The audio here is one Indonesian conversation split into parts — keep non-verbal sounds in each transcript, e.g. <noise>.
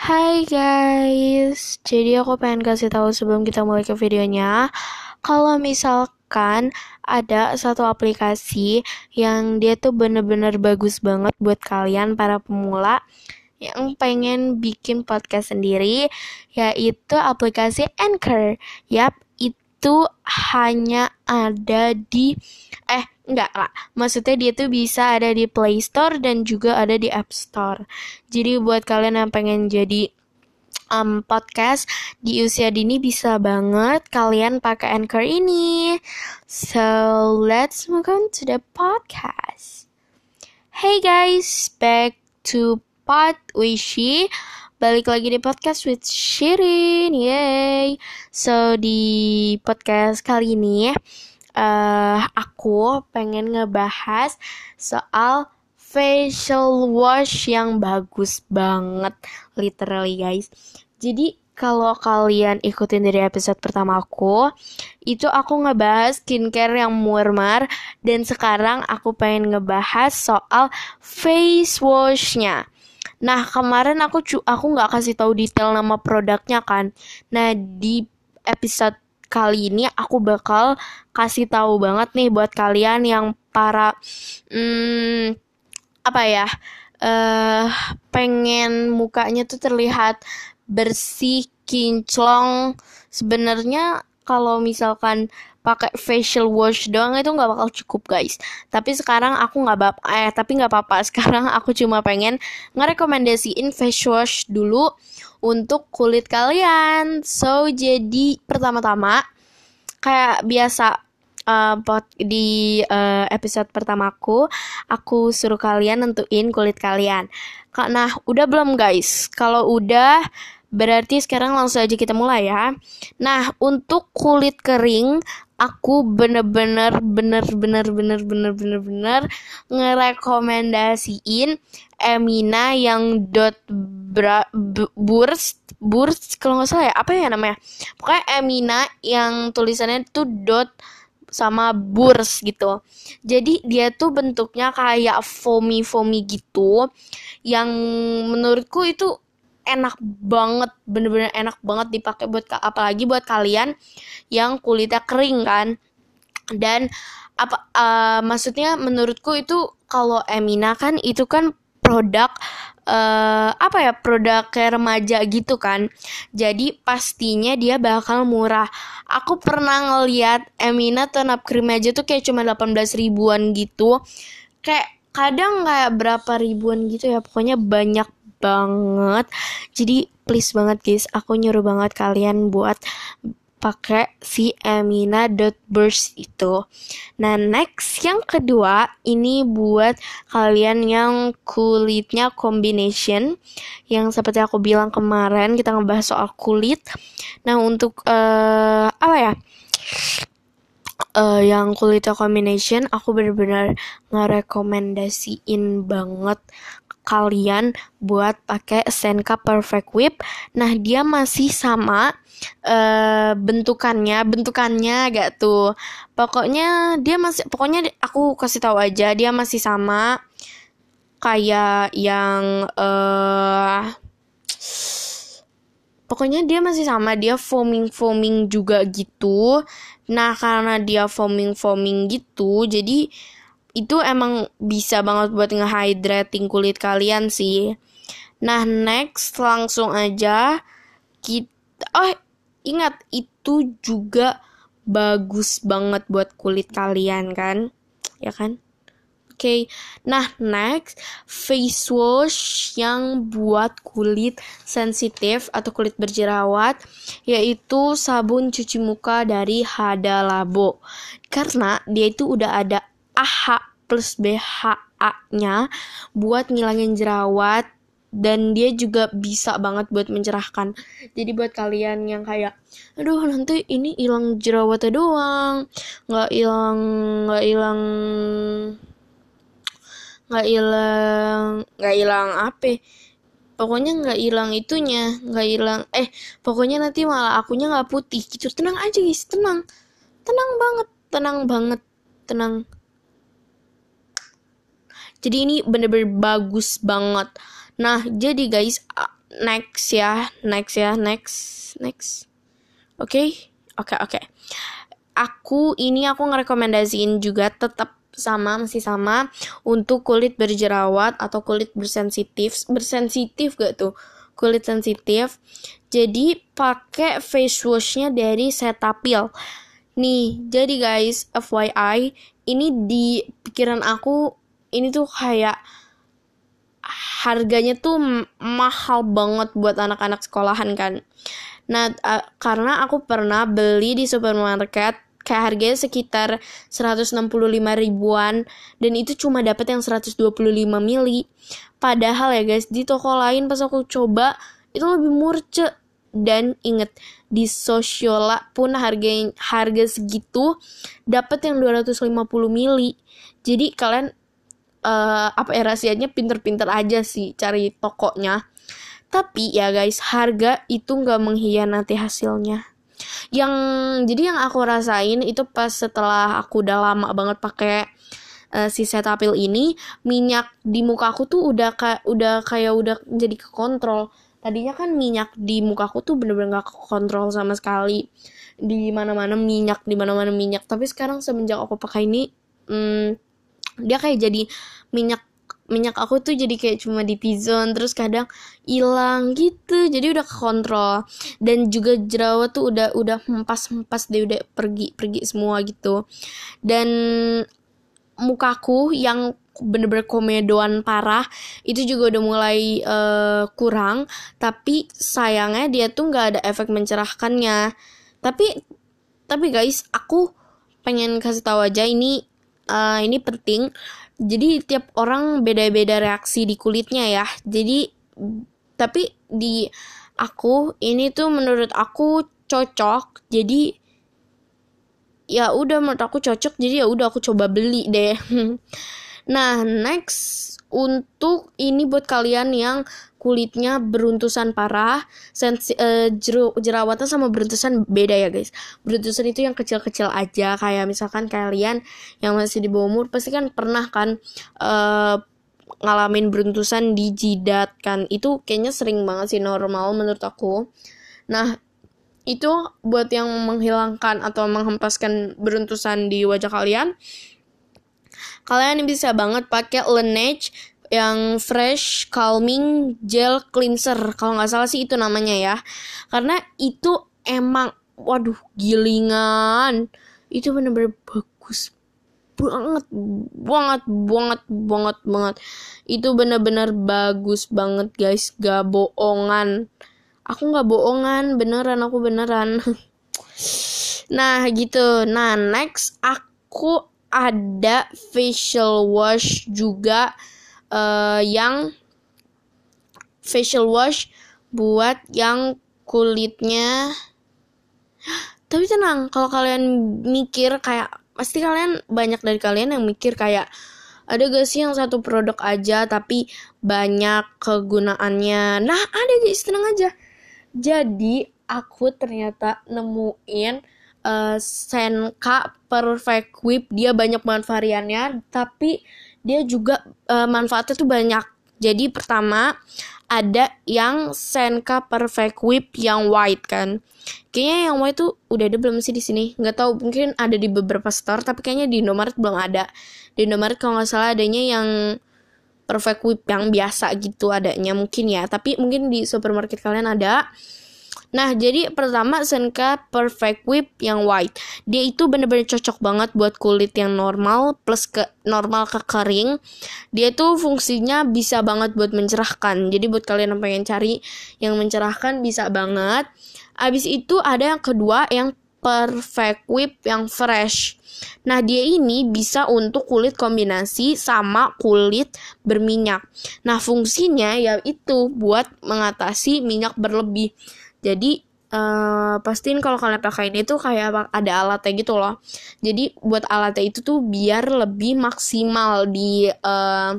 Hai guys, jadi aku pengen kasih tahu sebelum kita mulai ke videonya, kalau misalkan ada satu aplikasi yang dia tuh bener-bener bagus banget buat kalian para pemula yang pengen bikin podcast sendiri, yaitu aplikasi Anchor. Yap, itu hanya ada di eh enggak lah maksudnya dia tuh bisa ada di Play Store dan juga ada di App Store. Jadi buat kalian yang pengen jadi um, podcast di usia dini bisa banget kalian pakai Anchor ini. So let's move on to the podcast. Hey guys back to Pod Wishi balik lagi di podcast with Shirin yay so di podcast kali ini uh, aku pengen ngebahas soal facial wash yang bagus banget literally guys jadi kalau kalian ikutin dari episode pertama aku, itu aku ngebahas skincare yang murmur dan sekarang aku pengen ngebahas soal face washnya. Nah kemarin aku aku nggak kasih tahu detail nama produknya kan. Nah di episode kali ini aku bakal kasih tahu banget nih buat kalian yang para hmm, apa ya uh, pengen mukanya tuh terlihat bersih kinclong sebenarnya kalau misalkan pakai facial wash doang itu nggak bakal cukup guys. Tapi sekarang aku nggak bap eh tapi nggak apa-apa. <laughs> Sekarang aku cuma pengen ngerekomendasiin face wash dulu untuk kulit kalian. So jadi pertama-tama kayak biasa uh, di uh, episode pertamaku aku suruh kalian nentuin kulit kalian. Nah udah belum guys? Kalau udah Berarti sekarang langsung aja kita mulai ya. Nah, untuk kulit kering, aku bener-bener bener-bener bener-bener bener-bener ngerekomendasiin Emina yang dot bra, burst burst kalau nggak salah ya apa ya namanya pokoknya Emina yang tulisannya tuh dot sama burs gitu. Jadi dia tuh bentuknya kayak foamy foamy gitu yang menurutku itu enak banget bener-bener enak banget dipakai buat apalagi buat kalian yang kulitnya kering kan. Dan apa uh, maksudnya menurutku itu kalau Emina kan itu kan produk uh, apa ya produk kayak remaja gitu kan. Jadi pastinya dia bakal murah. Aku pernah ngeliat Emina up cream aja tuh kayak cuma 18 ribuan gitu. Kayak kadang kayak berapa ribuan gitu ya pokoknya banyak banget jadi please banget guys aku nyuruh banget kalian buat pakai si Emina dot burst itu. Nah next yang kedua ini buat kalian yang kulitnya combination yang seperti aku bilang kemarin kita ngebahas soal kulit. Nah untuk uh, apa ya? Uh, yang kulitnya combination aku benar-benar ngerekomendasiin banget kalian buat pakai Senka Perfect Whip. Nah, dia masih sama uh, bentukannya, bentukannya gak tuh. Pokoknya dia masih pokoknya aku kasih tahu aja dia masih sama kayak yang uh, pokoknya dia masih sama dia foaming foaming juga gitu nah karena dia foaming foaming gitu jadi itu emang bisa banget buat ngehydrating kulit kalian sih. Nah, next langsung aja kita oh ingat itu juga bagus banget buat kulit kalian kan? Ya kan? Oke. Okay. Nah, next face wash yang buat kulit sensitif atau kulit berjerawat yaitu sabun cuci muka dari Hada Labo. Karena dia itu udah ada AH plus BHA-nya buat ngilangin jerawat dan dia juga bisa banget buat mencerahkan. Jadi buat kalian yang kayak, aduh nanti ini hilang jerawatnya doang, nggak hilang, nggak hilang, nggak hilang, nggak hilang apa? Pokoknya nggak hilang itunya, nggak hilang. Eh, pokoknya nanti malah akunya nggak putih. Gitu tenang aja guys, tenang, tenang banget, tenang banget, tenang. Jadi ini bener-bener bagus banget. Nah, jadi guys, next ya next ya next next oke okay? oke okay, oke okay. aku ini aku ngerekomendasiin juga tetap sama masih sama untuk kulit berjerawat atau kulit bersensitif bersensitif gak tuh kulit sensitif jadi pakai face washnya dari Cetaphil nih jadi guys FYI ini di pikiran aku ini tuh kayak harganya tuh mahal banget buat anak-anak sekolahan kan. Nah, uh, karena aku pernah beli di supermarket kayak harganya sekitar 165 ribuan dan itu cuma dapat yang 125 mili. Padahal ya guys, di toko lain pas aku coba itu lebih murce dan inget di Sosiola pun harga harga segitu dapat yang 250 mili. Jadi kalian uh, apa ya rahasianya pinter-pinter aja sih cari tokonya. Tapi ya guys harga itu nggak mengkhianati hasilnya. Yang jadi yang aku rasain itu pas setelah aku udah lama banget pakai uh, si Cetaphil ini minyak di muka aku tuh udah kayak udah kayak udah jadi kekontrol. Tadinya kan minyak di muka aku tuh bener-bener gak kontrol sama sekali. Di mana-mana minyak di mana-mana minyak. Tapi sekarang semenjak aku pakai ini hmm, dia kayak jadi minyak minyak aku tuh jadi kayak cuma di T-zone terus kadang hilang gitu jadi udah kontrol dan juga jerawat tuh udah udah hempas hempas deh udah pergi pergi semua gitu. Dan mukaku yang bener-bener komedoan parah itu juga udah mulai uh, kurang. Tapi sayangnya dia tuh nggak ada efek mencerahkannya. Tapi tapi guys aku pengen kasih tahu aja ini uh, ini penting. Jadi tiap orang beda-beda reaksi di kulitnya ya. Jadi tapi di aku ini tuh menurut aku cocok. Jadi ya udah menurut aku cocok. Jadi ya udah aku coba beli deh. <laughs> Nah next untuk ini buat kalian yang kulitnya beruntusan parah, sensi, uh, jeru, jerawatan sama beruntusan beda ya guys. Beruntusan itu yang kecil-kecil aja kayak misalkan kalian yang masih di bawah umur pasti kan pernah kan uh, ngalamin beruntusan di jidat kan. Itu kayaknya sering banget sih normal menurut aku. Nah, itu buat yang menghilangkan atau menghempaskan beruntusan di wajah kalian kalian bisa banget pakai Laneige yang fresh calming gel cleanser. Kalau nggak salah sih itu namanya ya. Karena itu emang waduh gilingan. Itu bener-bener bagus banget banget banget banget banget. Itu bener-bener bagus banget guys. Gak bohongan. Aku nggak bohongan beneran aku beneran. <laughs> Nah gitu. Nah next aku ada facial wash juga uh, yang facial wash buat yang kulitnya. Tapi tenang kalau kalian mikir kayak pasti kalian banyak dari kalian yang mikir kayak ada gak sih yang satu produk aja tapi banyak kegunaannya? Nah ada guys tenang aja. Jadi aku ternyata nemuin uh, Senka Perfect Whip. Dia banyak banget variannya tapi dia juga uh, manfaatnya tuh banyak. Jadi pertama ada yang Senka Perfect Whip yang white kan. Kayaknya yang white tuh udah ada belum sih di sini? Nggak tahu, mungkin ada di beberapa store tapi kayaknya di Indomaret belum ada. Di Indomaret kalau nggak salah adanya yang Perfect Whip yang biasa gitu adanya mungkin ya. Tapi mungkin di supermarket kalian ada. Nah, jadi pertama Senka Perfect Whip yang white. Dia itu bener-bener cocok banget buat kulit yang normal plus ke normal ke kering. Dia tuh fungsinya bisa banget buat mencerahkan. Jadi buat kalian yang pengen cari yang mencerahkan bisa banget. Abis itu ada yang kedua yang Perfect Whip yang fresh. Nah, dia ini bisa untuk kulit kombinasi sama kulit berminyak. Nah, fungsinya yaitu buat mengatasi minyak berlebih jadi uh, pastiin kalau kalian pakai ini tuh kayak ada alatnya gitu loh. Jadi buat alatnya itu tuh biar lebih maksimal di uh,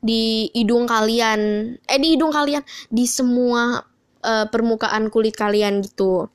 di hidung kalian. Eh di hidung kalian. Di semua uh, permukaan kulit kalian gitu.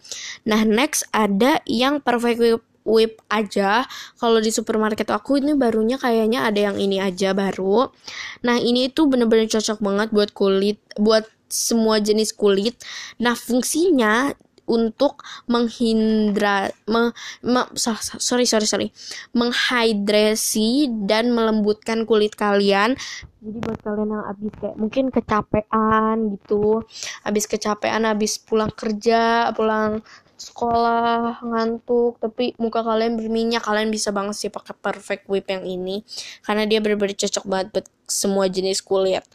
Nah next ada yang perfect whip whip aja. Kalau di supermarket aku ini barunya kayaknya ada yang ini aja baru. Nah ini tuh bener-bener cocok banget buat kulit buat semua jenis kulit. Nah, fungsinya untuk menghindra me, me, sorry sorry sorry. Menghidrasi dan melembutkan kulit kalian. Jadi buat kalian yang habis kayak mungkin kecapean gitu. Habis kecapean habis pulang kerja pulang sekolah ngantuk tapi muka kalian berminyak kalian bisa banget sih pakai perfect whip yang ini. Karena dia benar-benar cocok banget buat semua jenis kulit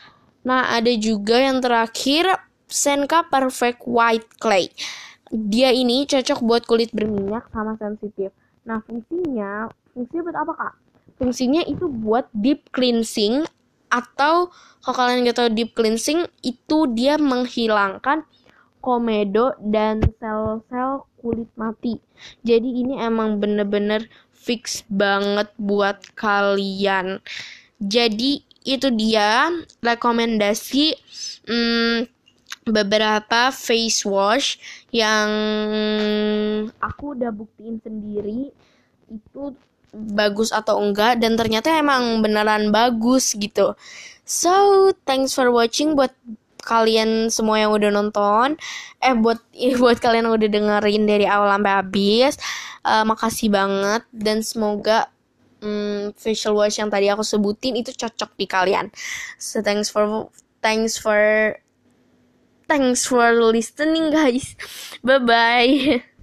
nah ada juga yang terakhir Senka Perfect White Clay dia ini cocok buat kulit berminyak sama sensitif. Nah, fungsinya, fungsinya buat apa, Kak? Fungsinya itu buat deep cleansing atau kalau kalian nggak tahu deep cleansing itu dia menghilangkan komedo dan sel-sel kulit mati. Jadi ini emang bener-bener fix banget buat kalian. Jadi itu dia rekomendasi hmm, beberapa face wash yang aku udah buktiin sendiri itu bagus atau enggak dan ternyata emang beneran bagus gitu. So, thanks for watching buat kalian semua yang udah nonton. Eh buat <laughs> buat kalian yang udah dengerin dari awal sampai habis. Uh, makasih banget dan semoga um, facial wash yang tadi aku sebutin itu cocok di kalian. So, thanks for thanks for Thanks for listening, guys. <laughs> Bye bye. <laughs>